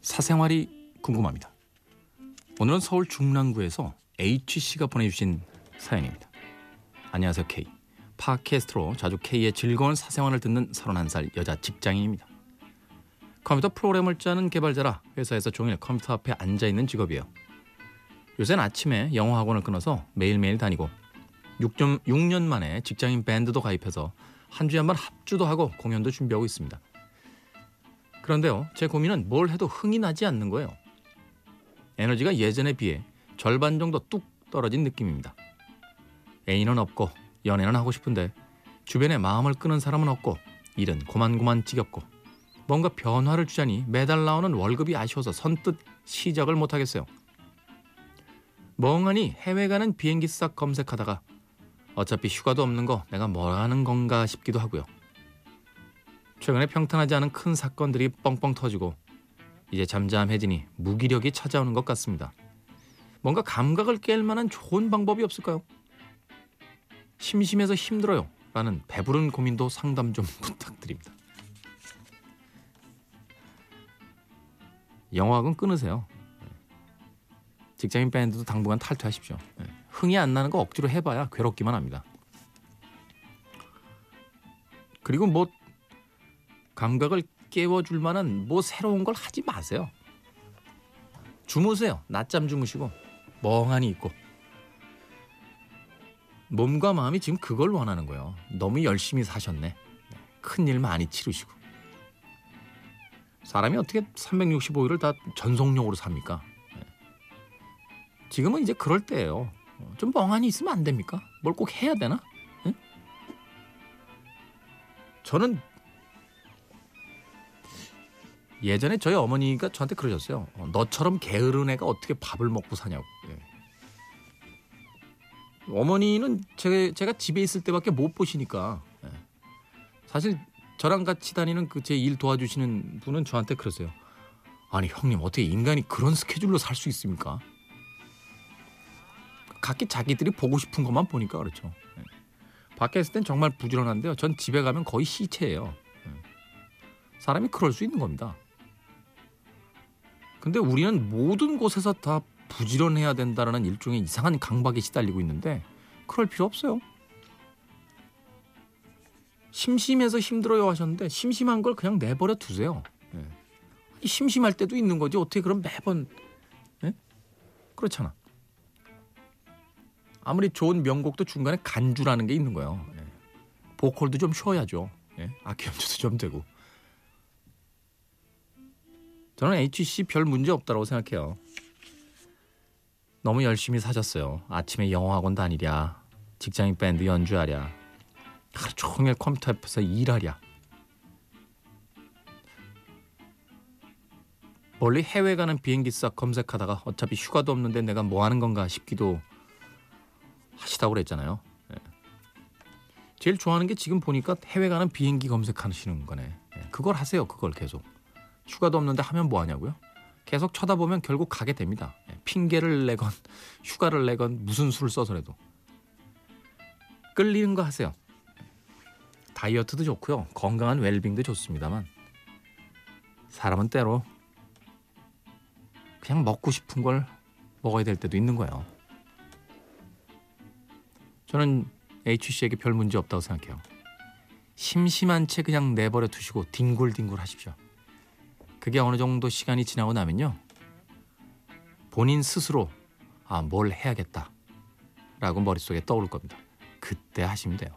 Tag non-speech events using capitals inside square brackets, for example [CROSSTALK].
사생활이 궁금합니다. 오늘은 서울 중랑구에서 H씨가 보내주신 사연입니다. 안녕하세요 K. 팟캐스트로 자주 K의 즐거운 사생활을 듣는 31살 여자 직장인입니다. 컴퓨터 프로그램을 짜는 개발자라 회사에서 종일 컴퓨터 앞에 앉아 있는 직업이에요. 요새는 아침에 영어 학원을 끊어서 매일매일 다니고 6년, 6년 만에 직장인 밴드도 가입해서 한 주에 한 번 합주도 하고 공연도 준비하고 있습니다. 그런데요, 제 고민은 뭘 해도 흥이 나지 않는 거예요. 에너지가 예전에 비해 절반 정도 뚝 떨어진 느낌입니다. 애인은 없고 연애는 하고 싶은데 주변에 마음을 끄는 사람은 없고 일은 고만고만 지겹고 뭔가 변화를 주자니 매달 나오는 월급이 아쉬워서 선뜻 시작을 못하겠어요. 멍하니 해외 가는 비행기 싹 검색하다가 어차피 휴가도 없는 거 내가 뭐 하는 건가 싶기도 하고요. 최근에 평탄하지 않은 큰 사건들이 뻥뻥 터지고 이제 잠잠해지니 무기력이 찾아오는 것 같습니다. 뭔가 감각을 깰 만한 좋은 방법이 없을까요? 심심해서 힘들어요. 라는 배부른 고민도 상담 좀 [LAUGHS] 부탁드립니다. 영화학은 끊으세요. 직장인 밴드도 당분간 탈퇴하십시오. 흥이 안 나는 거 억지로 해봐야 괴롭기만 합니다. 그리고 뭐 감각을 깨워줄 만한 뭐 새로운 걸 하지 마세요. 주무세요. 낮잠 주무시고 멍하니 있고 몸과 마음이 지금 그걸 원하는 거예요. 너무 열심히 사셨네. 큰일 많이 치르시고 사람이 어떻게 365일을 다 전속력으로 삽니까? 지금은 이제 그럴 때예요. 좀 멍하니 있으면 안 됩니까? 뭘 꼭 해야 되나? 응? 저는 예전에 저희 어머니가 저한테 그러셨어요. 어, 너처럼 게으른 애가 어떻게 밥을 먹고 사냐고. 예. 어머니는 제, 제가 집에 있을 때밖에 못 보시니까 예. 사실 저랑 같이 다니는 그 제 일 도와주시는 분은 저한테 그러세요. 아니 형님 어떻게 인간이 그런 스케줄로 살 수 있습니까? 각기 자기들이 보고 싶은 것만 보니까 그렇죠. 예. 밖에 있을 땐 정말 부지런한데요. 전 집에 가면 거의 시체예요. 예. 사람이 그럴 수 있는 겁니다. 근데 우리는 모든 곳에서 다 부지런해야 된다라는 일종의 이상한 강박에 시달리고 있는데 그럴 필요 없어요. 심심해서 힘들어요 하셨는데 심심한 걸 그냥 내버려 두세요. 예. 심심할 때도 있는 거지 어떻게 그럼 매번 예? 그렇잖아. 아무리 좋은 명곡도 중간에 간주라는 게 있는 거예요. 예. 보컬도 좀 쉬어야죠. 예? 악기 연주도 좀 되고. 저는 HC 별 문제 없다고 생각해요. 너무 열심히 사셨어요. 아침에 영어학원 다니랴, 직장인 밴드 연주하랴, 하루 종일 컴퓨터 앞에서 일하랴. 멀리 해외 가는 비행기 싹 검색하다가 어차피 휴가도 없는데 내가 뭐 하는 건가 싶기도 하시다고 그랬잖아요. 예. 제일 좋아하는 게 지금 보니까 해외 가는 비행기 검색하시는 거네. 예. 그걸 하세요. 그걸 계속. 휴가도 없는데 하면 뭐 하냐고요? 계속 쳐다보면 결국 가게 됩니다. 예. 핑계를 내건 [LAUGHS] 휴가를 내건 무슨 수를 써서라도 끌리는 거 하세요. 다이어트도 좋고요. 건강한 웰빙도 좋습니다만 사람은 때로 그냥 먹고 싶은 걸 먹어야 될 때도 있는 거예요. 저는 HC에게 별 문제 없다고 생각해요. 심심한 채 그냥 내버려 두시고 뒹굴뒹굴 하십시오. 그게 어느 정도 시간이 지나고 나면요. 본인 스스로 아, 뭘 해야겠다. 라고 머릿속에 떠오를 겁니다. 그때 하시면 돼요.